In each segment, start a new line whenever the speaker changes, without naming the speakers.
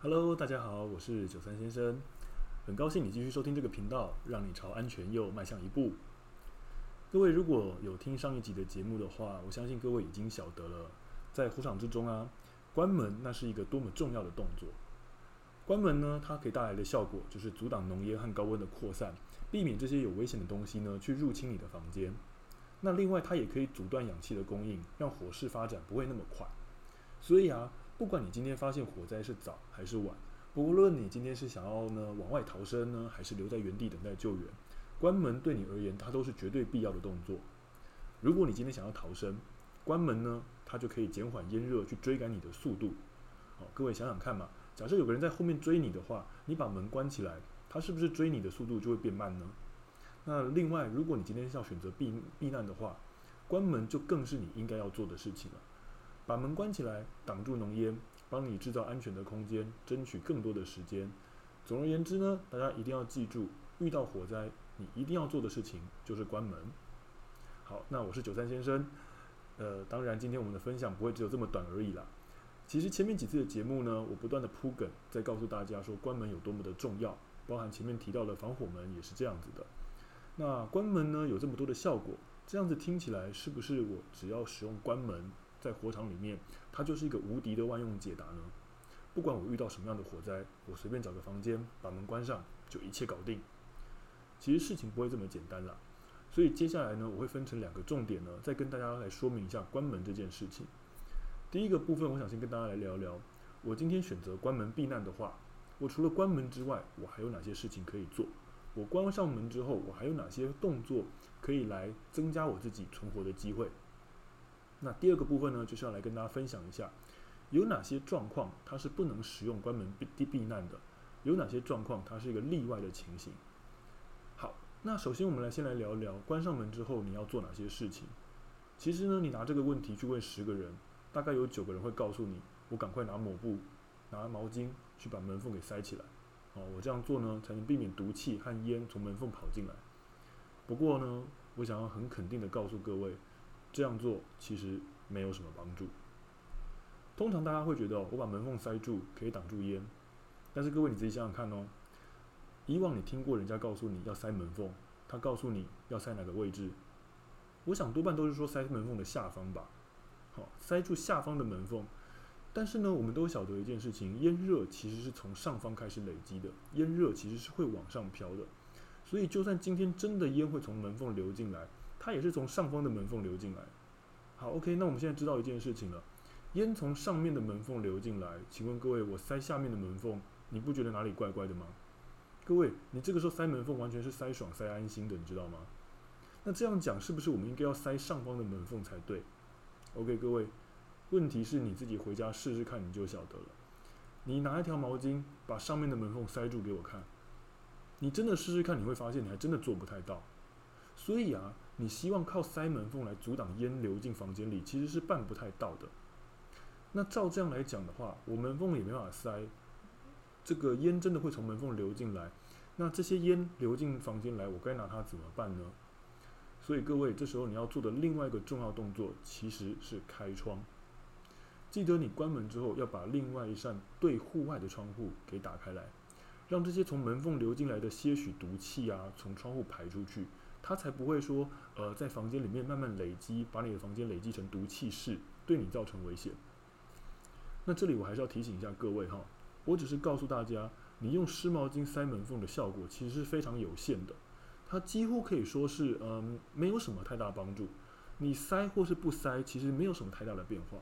Hello，大家好，我是九三先生，很高兴你继续收听这个频道，让你朝安全又迈向一步。各位如果有听上一集的节目的话，我相信各位已经晓得了，在火场之中啊，关门那是一个多么重要的动作。关门呢，它可以带来的效果就是阻挡浓烟和高温的扩散，避免这些有危险的东西呢去入侵你的房间。那另外，它也可以阻断氧气的供应，让火势发展不会那么快。所以啊，不管你今天发现火灾是早还是晚，不论你今天是想要呢往外逃生呢，还是留在原地等待救援，关门对你而言，它都是绝对必要的动作。如果你今天想要逃生，关门呢，它就可以减缓烟热去追赶你的速度。好，各位想想看嘛。假设有个人在后面追你的话，你把门关起来，他是不是追你的速度就会变慢呢？那另外，如果你今天是要选择避避难的话，关门就更是你应该要做的事情了。把门关起来，挡住浓烟，帮你制造安全的空间，争取更多的时间。总而言之呢，大家一定要记住，遇到火灾，你一定要做的事情就是关门。好，那我是九三先生。呃，当然，今天我们的分享不会只有这么短而已啦。其实前面几次的节目呢，我不断的铺梗，在告诉大家说关门有多么的重要，包含前面提到的防火门也是这样子的。那关门呢，有这么多的效果，这样子听起来是不是我只要使用关门在火场里面，它就是一个无敌的万用解答呢？不管我遇到什么样的火灾，我随便找个房间把门关上，就一切搞定。其实事情不会这么简单啦，所以接下来呢，我会分成两个重点呢，再跟大家来说明一下关门这件事情。第一个部分，我想先跟大家来聊聊。我今天选择关门避难的话，我除了关门之外，我还有哪些事情可以做？我关上门之后，我还有哪些动作可以来增加我自己存活的机会？那第二个部分呢，就是要来跟大家分享一下，有哪些状况它是不能使用关门避避难的？有哪些状况它是一个例外的情形？好，那首先我们来先来聊一聊关上门之后你要做哪些事情。其实呢，你拿这个问题去问十个人。大概有九个人会告诉你，我赶快拿抹布、拿毛巾去把门缝给塞起来。哦，我这样做呢，才能避免毒气和烟从门缝跑进来。不过呢，我想要很肯定的告诉各位，这样做其实没有什么帮助。通常大家会觉得，我把门缝塞住可以挡住烟，但是各位你自己想想看哦，以往你听过人家告诉你要塞门缝，他告诉你要塞哪个位置？我想多半都是说塞门缝的下方吧。好塞住下方的门缝，但是呢，我们都晓得一件事情，烟热其实是从上方开始累积的，烟热其实是会往上飘的，所以就算今天真的烟会从门缝流进来，它也是从上方的门缝流进来。好，OK，那我们现在知道一件事情了，烟从上面的门缝流进来，请问各位，我塞下面的门缝，你不觉得哪里怪怪的吗？各位，你这个时候塞门缝完全是塞爽、塞安心的，你知道吗？那这样讲，是不是我们应该要塞上方的门缝才对？OK，各位，问题是你自己回家试试看，你就晓得了。你拿一条毛巾把上面的门缝塞住给我看，你真的试试看，你会发现你还真的做不太到。所以啊，你希望靠塞门缝来阻挡烟流进房间里，其实是办不太到的。那照这样来讲的话，我门缝也没办法塞，这个烟真的会从门缝流进来。那这些烟流进房间来，我该拿它怎么办呢？所以各位，这时候你要做的另外一个重要动作，其实是开窗。记得你关门之后，要把另外一扇对户外的窗户给打开来，让这些从门缝流进来的些许毒气啊，从窗户排出去，它才不会说，呃，在房间里面慢慢累积，把你的房间累积成毒气室，对你造成危险。那这里我还是要提醒一下各位哈，我只是告诉大家，你用湿毛巾塞门缝的效果其实是非常有限的。它几乎可以说是，嗯，没有什么太大帮助。你塞或是不塞，其实没有什么太大的变化。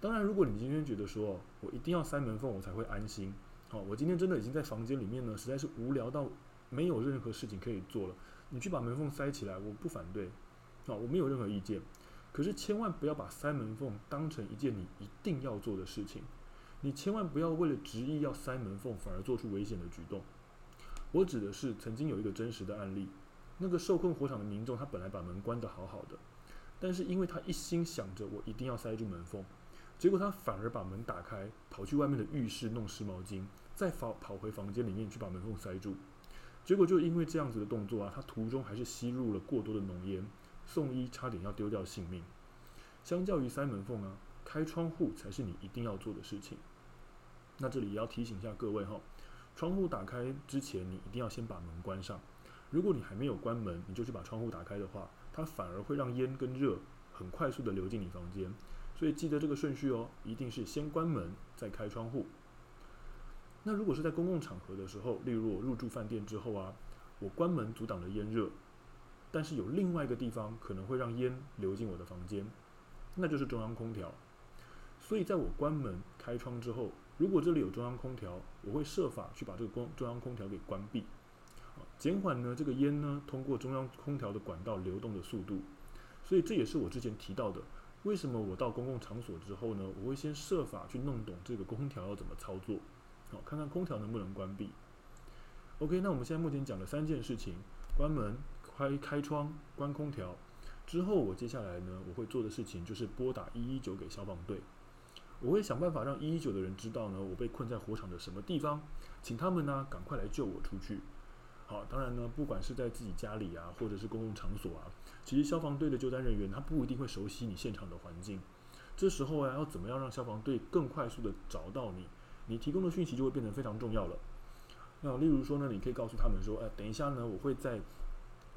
当然，如果你今天觉得说，我一定要塞门缝，我才会安心。好，我今天真的已经在房间里面呢，实在是无聊到没有任何事情可以做了。你去把门缝塞起来，我不反对，啊，我没有任何意见。可是千万不要把塞门缝当成一件你一定要做的事情。你千万不要为了执意要塞门缝，反而做出危险的举动。我指的是曾经有一个真实的案例，那个受困火场的民众，他本来把门关得好好的，但是因为他一心想着我一定要塞住门缝，结果他反而把门打开，跑去外面的浴室弄湿毛巾，再跑跑回房间里面去把门缝塞住，结果就因为这样子的动作啊，他途中还是吸入了过多的浓烟，送医差点要丢掉性命。相较于塞门缝啊，开窗户才是你一定要做的事情。那这里也要提醒一下各位哈，窗户打开之前，你一定要先把门关上。如果你还没有关门，你就去把窗户打开的话，它反而会让烟跟热很快速的流进你房间。所以记得这个顺序哦，一定是先关门再开窗户。那如果是在公共场合的时候，例如我入住饭店之后啊，我关门阻挡了烟热，但是有另外一个地方可能会让烟流进我的房间，那就是中央空调。所以在我关门开窗之后，如果这里有中央空调，我会设法去把这个中中央空调给关闭。啊减缓呢这个烟呢通过中央空调的管道流动的速度，所以这也是我之前提到的，为什么我到公共场所之后呢，我会先设法去弄懂这个空调要怎么操作，好，看看空调能不能关闭。OK，那我们现在目前讲了三件事情：关门、开开窗、关空调。之后我接下来呢我会做的事情就是拨打一一九给消防队，我会想办法让一一九的人知道呢我被困在火场的什么地方，请他们呢赶快来救我出去。好，当然呢，不管是在自己家里啊，或者是公共场所啊，其实消防队的救灾人员他不一定会熟悉你现场的环境。这时候啊，要怎么样让消防队更快速的找到你？你提供的讯息就会变得非常重要了。那例如说呢，你可以告诉他们说，哎，等一下呢，我会在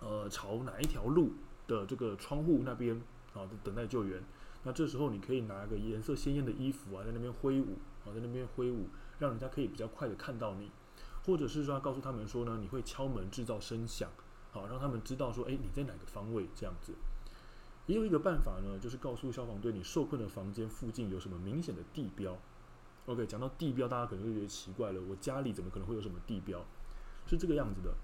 呃朝哪一条路的这个窗户那边啊等待救援。那这时候你可以拿一个颜色鲜艳的衣服啊，在那边挥舞啊，在那边挥舞，让人家可以比较快的看到你。或者是说，告诉他们说呢，你会敲门制造声响，好让他们知道说，诶，你在哪个方位这样子。也有一个办法呢，就是告诉消防队，你受困的房间附近有什么明显的地标。OK，讲到地标，大家可能会觉得奇怪了，我家里怎么可能会有什么地标？是这个样子的。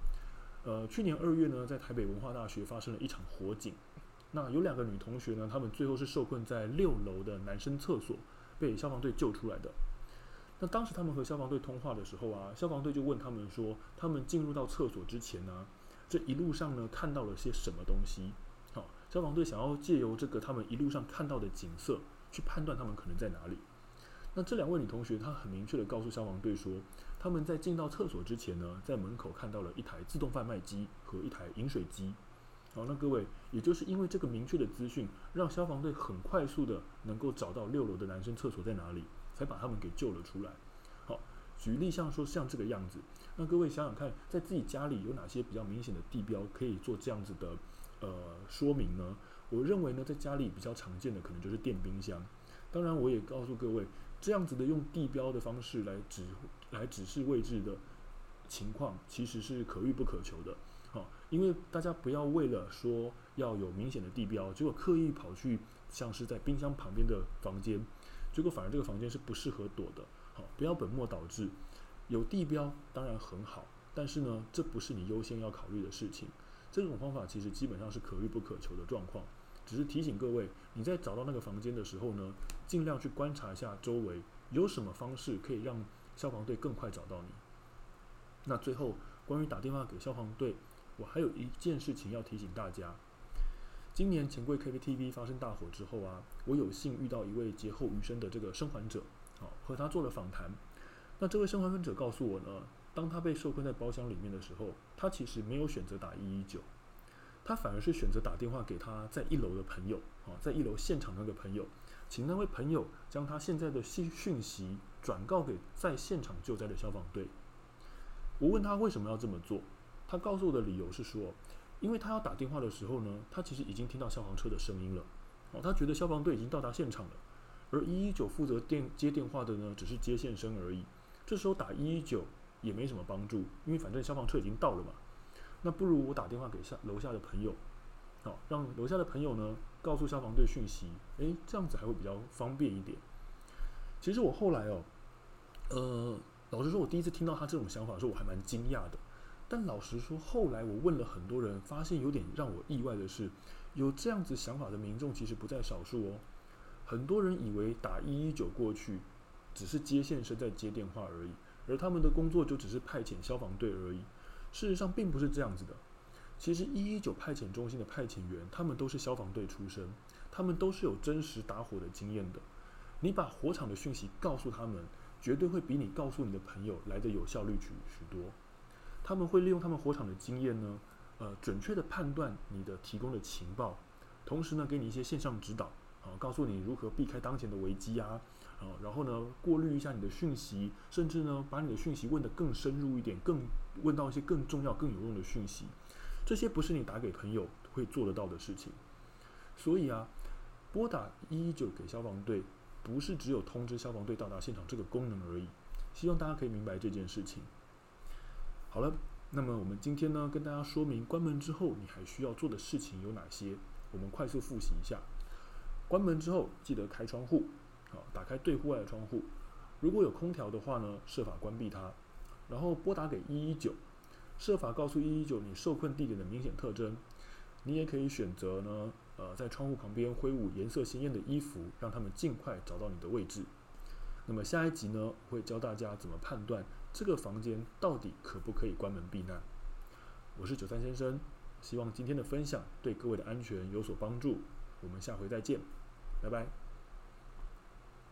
呃，去年二月呢，在台北文化大学发生了一场火警，那有两个女同学呢，她们最后是受困在六楼的男生厕所，被消防队救出来的。那当时他们和消防队通话的时候啊，消防队就问他们说，他们进入到厕所之前呢、这一路上呢看到了些什么东西？好，消防队想要借由这个他们一路上看到的景色，去判断他们可能在哪里。那这两位女同学，她很明确的告诉消防队说，他们在进到厕所之前呢，在门口看到了一台自动贩卖机和一台饮水机。好，那各位，也就是因为这个明确的资讯，让消防队很快速的能够找到六楼的男生厕所在哪里。才把他们给救了出来。好，举例像说像这个样子，那各位想想看，在自己家里有哪些比较明显的地标可以做这样子的呃说明呢？我认为呢，在家里比较常见的可能就是电冰箱。当然，我也告诉各位，这样子的用地标的方式来指来指示位置的情况，其实是可遇不可求的。好，因为大家不要为了说要有明显的地标，结果刻意跑去像是在冰箱旁边的房间。结果反而这个房间是不适合躲的，好，不要本末倒置。有地标当然很好，但是呢，这不是你优先要考虑的事情。这种方法其实基本上是可遇不可求的状况。只是提醒各位，你在找到那个房间的时候呢，尽量去观察一下周围有什么方式可以让消防队更快找到你。那最后，关于打电话给消防队，我还有一件事情要提醒大家。今年钱柜 KTV 发生大火之后啊，我有幸遇到一位劫后余生的这个生还者，好，和他做了访谈。那这位生还者告诉我呢，当他被受困在包厢里面的时候，他其实没有选择打一一九，他反而是选择打电话给他在一楼的朋友，啊，在一楼现场那个朋友，请那位朋友将他现在的讯讯息转告给在现场救灾的消防队。我问他为什么要这么做，他告诉我的理由是说。因为他要打电话的时候呢，他其实已经听到消防车的声音了，哦，他觉得消防队已经到达现场了，而一一九负责电接电话的呢，只是接线生而已。这时候打一一九也没什么帮助，因为反正消防车已经到了嘛。那不如我打电话给下楼下的朋友，好，让楼下的朋友呢告诉消防队讯息，诶，这样子还会比较方便一点。其实我后来哦，呃，老实说，我第一次听到他这种想法的时候，我还蛮惊讶的。但老实说，后来我问了很多人，发现有点让我意外的是，有这样子想法的民众其实不在少数哦。很多人以为打一一九过去，只是接线生在接电话而已，而他们的工作就只是派遣消防队而已。事实上并不是这样子的。其实一一九派遣中心的派遣员，他们都是消防队出身，他们都是有真实打火的经验的。你把火场的讯息告诉他们，绝对会比你告诉你的朋友来的有效率许许多。他们会利用他们火场的经验呢，呃，准确的判断你的提供的情报，同时呢，给你一些线上指导，啊，告诉你如何避开当前的危机啊，啊，然后呢，过滤一下你的讯息，甚至呢，把你的讯息问得更深入一点，更问到一些更重要、更有用的讯息。这些不是你打给朋友会做得到的事情。所以啊，拨打一一九给消防队，不是只有通知消防队到达现场这个功能而已。希望大家可以明白这件事情。好了，那么我们今天呢，跟大家说明关门之后你还需要做的事情有哪些。我们快速复习一下：关门之后记得开窗户。好，打开对户外的窗户。如果有空调的话呢，设法关闭它。然后拨打给一一九，设法告诉一一九你受困地点的明显特征。你也可以选择呢，呃，在窗户旁边挥舞颜色鲜艳的衣服，让他们尽快找到你的位置。那么下一集呢，会教大家怎么判断这个房间到底可不可以关门避难。我是九三先生，希望今天的分享对各位的安全有所帮助。我们下回再见，拜拜。